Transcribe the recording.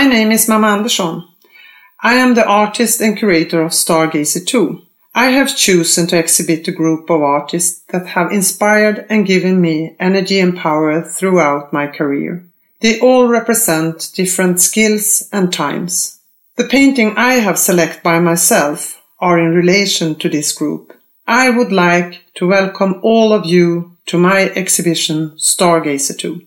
My name is Mamma Andersson. I am the artist and curator of Stargazer 2. I have chosen to exhibit a group of artists that have inspired and given me energy and power throughout my career. They all represent different skills and times. The painting I have selected by myself are in relation to this group. I would like to welcome all of you to my exhibition Stargazer 2.